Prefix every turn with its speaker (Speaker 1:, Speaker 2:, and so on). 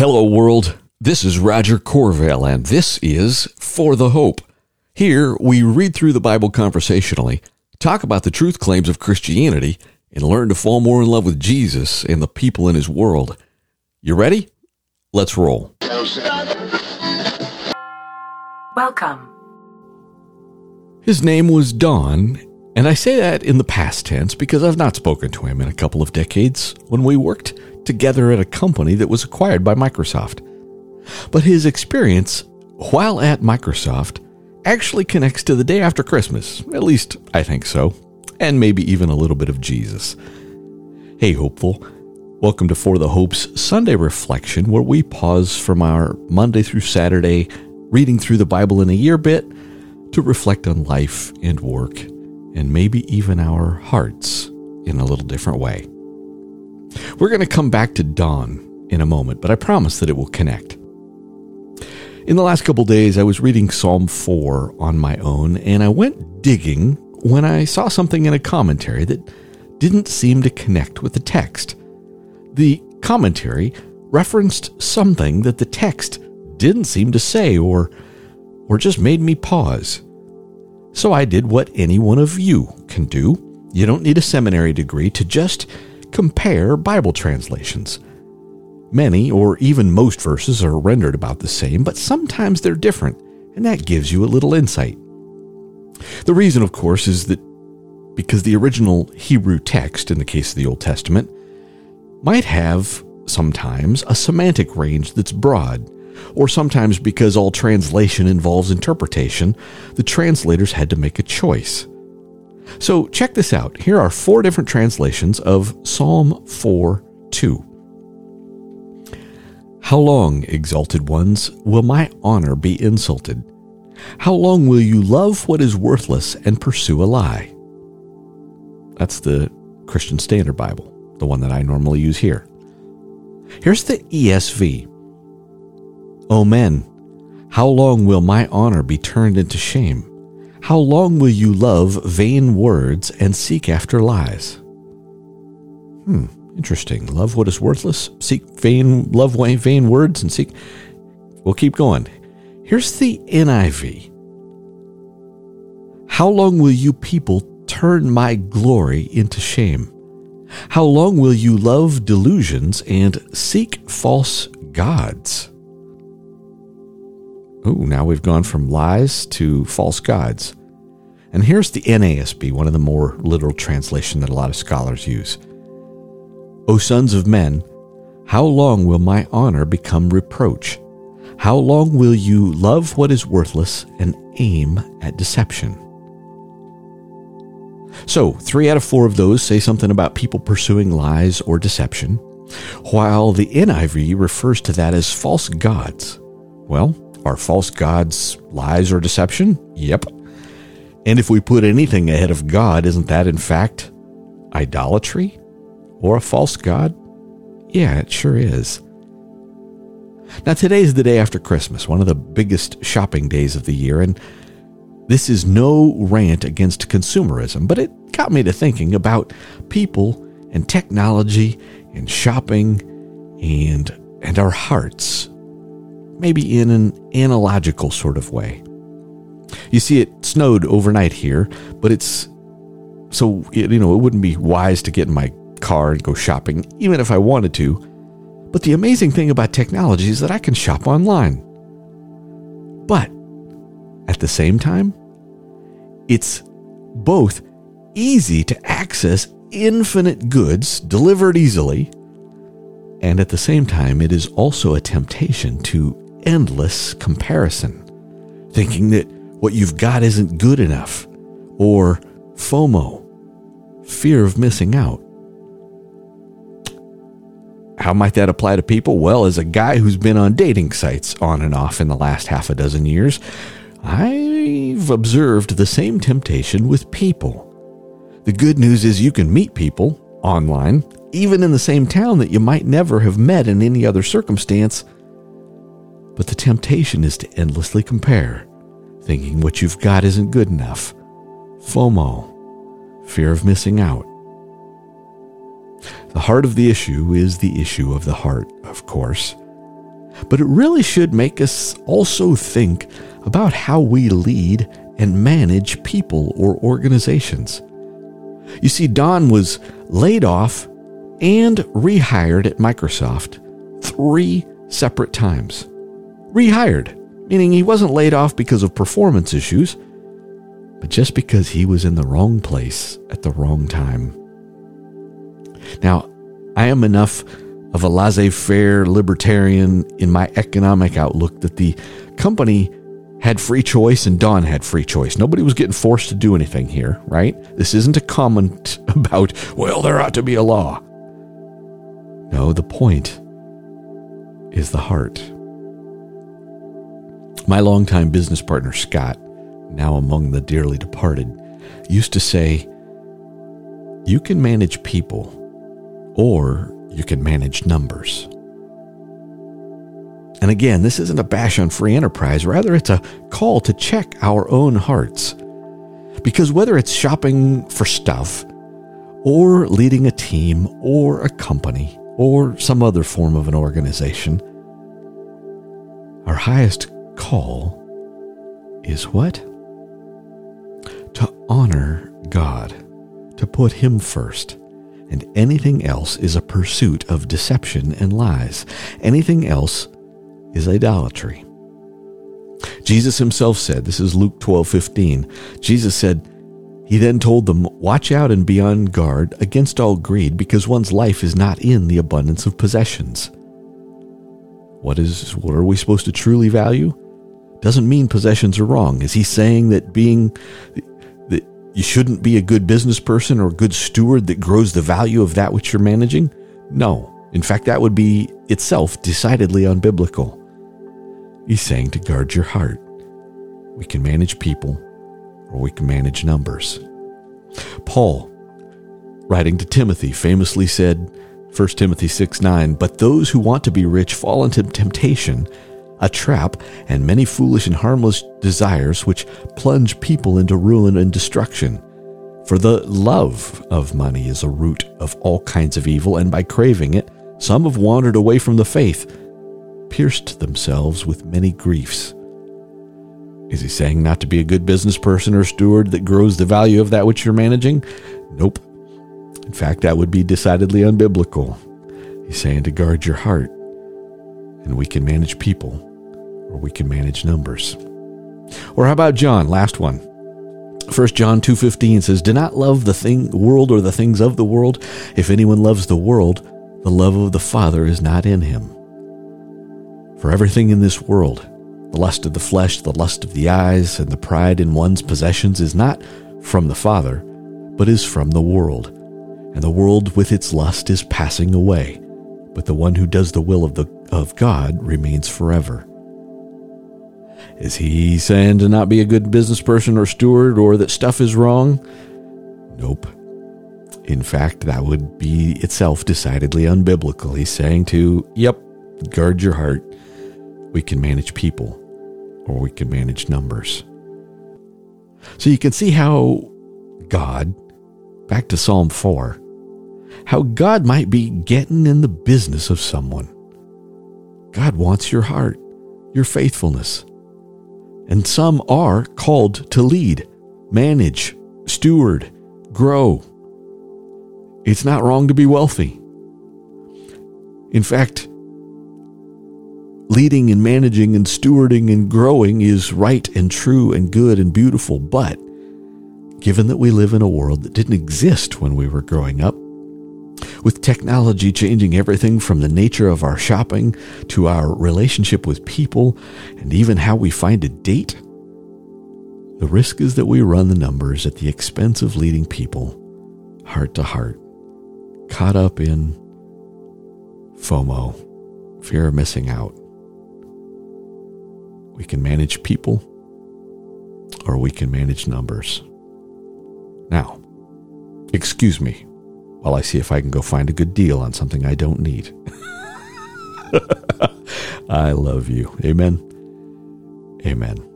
Speaker 1: Hello, world. This is Roger Corvell, and this is For the Hope. Here, we read through the Bible conversationally, talk about the truth claims of Christianity, and learn to fall more in love with Jesus and the people in his world. You ready? Let's roll.
Speaker 2: Welcome.
Speaker 1: His name was Don, and I say that in the past tense because I've not spoken to him in a couple of decades when we worked together at a company that was acquired by Microsoft. But his experience while at Microsoft actually connects to the day after Christmas. At least, I think so. And maybe even a little bit of Jesus. Hey, hopeful. Welcome to For the Hope's Sunday Reflection, where we pause from our Monday through Saturday reading through the Bible in a year bit to reflect on life and work, and maybe even our hearts in a little different way. We're going to come back to Don in a moment, but I promise that it will connect. In the last couple days, I was reading Psalm 4 on my own, and I went digging when I saw something in a commentary that didn't seem to connect with the text. The commentary referenced something that the text didn't seem to say or or just made me pause. So I did what any one of you can do. You don't need a seminary degree to just compare Bible translations. Many, or even most verses, are rendered about the same, but sometimes they're different, and that gives you a little insight. The reason, of course, is that because the original Hebrew text, in the case of the Old Testament, might have sometimes a semantic range that's broad, or sometimes because all translation involves interpretation, the translators had to make a choice. So check this out. Here are four different translations of Psalm 4 2. How long, exalted ones, will my honor be insulted? How long will you love what is worthless and pursue a lie? That's the Christian Standard Bible, the one that I normally use here. Here's the ESV. O men, how long will my honor be turned into shame? How long will you love vain words and seek after lies? Hmm, interesting. Love what is worthless, seek vain, love vain words, and seek. We'll keep going. Here's the NIV. How long will you people turn my glory into shame? How long will you love delusions and seek false gods? Oh, now we've gone from lies to false gods. And here's the NASB, one of the more literal translation that a lot of scholars use. O sons of men, how long will my honor become reproach? How long will you love what is worthless and aim at deception? So, three out of four of those say something about people pursuing lies or deception, while the NIV refers to that as false gods. Well, are false gods lies or deception? Yep. And if we put anything ahead of God, isn't that in fact idolatry or a false god? Yeah, it sure is. Now, today is the day after Christmas, one of the biggest shopping days of the year, and this is no rant against consumerism, but it got me to thinking about people and technology and shopping and and our hearts maybe in an analogical sort of way. You see, it snowed overnight here, but it's so, you know, it wouldn't be wise to get in my car and go shopping, even if I wanted to. But the amazing thing about technology is that I can shop online. But at the same time, it's both easy to access infinite goods delivered easily, and at the same time, it is also a temptation to endless comparison, thinking that what you've got isn't good enough, or FOMO, fear of missing out. How might that apply to people? Well, as a guy who's been on dating sites on and off in the last half a dozen years, I've observed the same temptation with people. The good news is you can meet people online, even in the same town that you might never have met in any other circumstance. But the temptation is to endlessly compare, thinking what you've got isn't good enough. FOMO, fear of missing out. The heart of the issue is the issue of the heart, of course. But it really should make us also think about how we lead and manage people or organizations. You see, Don was laid off and rehired at Microsoft three separate times. Rehired, meaning he wasn't laid off because of performance issues, but just because he was in the wrong place at the wrong time. Now, I am enough of a laissez faire libertarian in my economic outlook that the company had free choice and Don had free choice. Nobody was getting forced to do anything here, right? This isn't a comment about, well, there ought to be a law. No, the point is the heart. My longtime business partner, Scott, now among the dearly departed, used to say, You can manage people, or you can manage numbers. And again, this isn't a bash on free enterprise, rather, it's a call to check our own hearts. Because whether it's shopping for stuff, or leading a team, or a company, or some other form of an organization, our highest call is what? To honor God, to put Him first and anything else is a pursuit of deception and lies. Anything else is idolatry. Jesus himself said, this is Luke 12 15. Jesus said, He then told them, Watch out and be on guard against all greed, because one's life is not in the abundance of possessions. What is what are we supposed to truly value? Doesn't mean possessions are wrong. Is he saying that being that you shouldn't be a good business person or a good steward that grows the value of that which you're managing? No. In fact, that would be itself decidedly unbiblical. He's saying to guard your heart. We can manage people or we can manage numbers. Paul, writing to Timothy, famously said, 1 Timothy 6 9, but those who want to be rich fall into temptation a trap, and many foolish and harmless desires which plunge people into ruin and destruction. For the love of money is a root of all kinds of evil, and by craving it, some have wandered away from the faith, pierced themselves with many griefs. Is he saying not to be a good business person or steward that grows the value of that which you're managing? Nope. In fact, that would be decidedly unbiblical. He's saying to guard your heart, and we can manage people or we can manage numbers. Or how about John, last one? 1 John 2:15 says, "Do not love the thing world or the things of the world. If anyone loves the world, the love of the Father is not in him." For everything in this world, the lust of the flesh, the lust of the eyes, and the pride in one's possessions is not from the Father, but is from the world. And the world with its lust is passing away, but the one who does the will of the of God remains forever. Is he saying to not be a good business person or steward or that stuff is wrong? Nope. In fact, that would be itself decidedly unbiblical. He's saying to, yep, guard your heart. We can manage people or we can manage numbers. So you can see how God, back to Psalm 4, how God might be getting in the business of someone. God wants your heart, your faithfulness, and some are called to lead, manage, steward, grow. It's not wrong to be wealthy. In fact, leading and managing and stewarding and growing is right and true and good and beautiful. But given that we live in a world that didn't exist when we were growing up, with technology changing everything from the nature of our shopping to our relationship with people and even how we find a date, the risk is that we run the numbers at the expense of leading people heart to heart, caught up in FOMO, fear of missing out. We can manage people or we can manage numbers. Now, excuse me while I see if I can go find a good deal on something I don't need. I love you. Amen. Amen.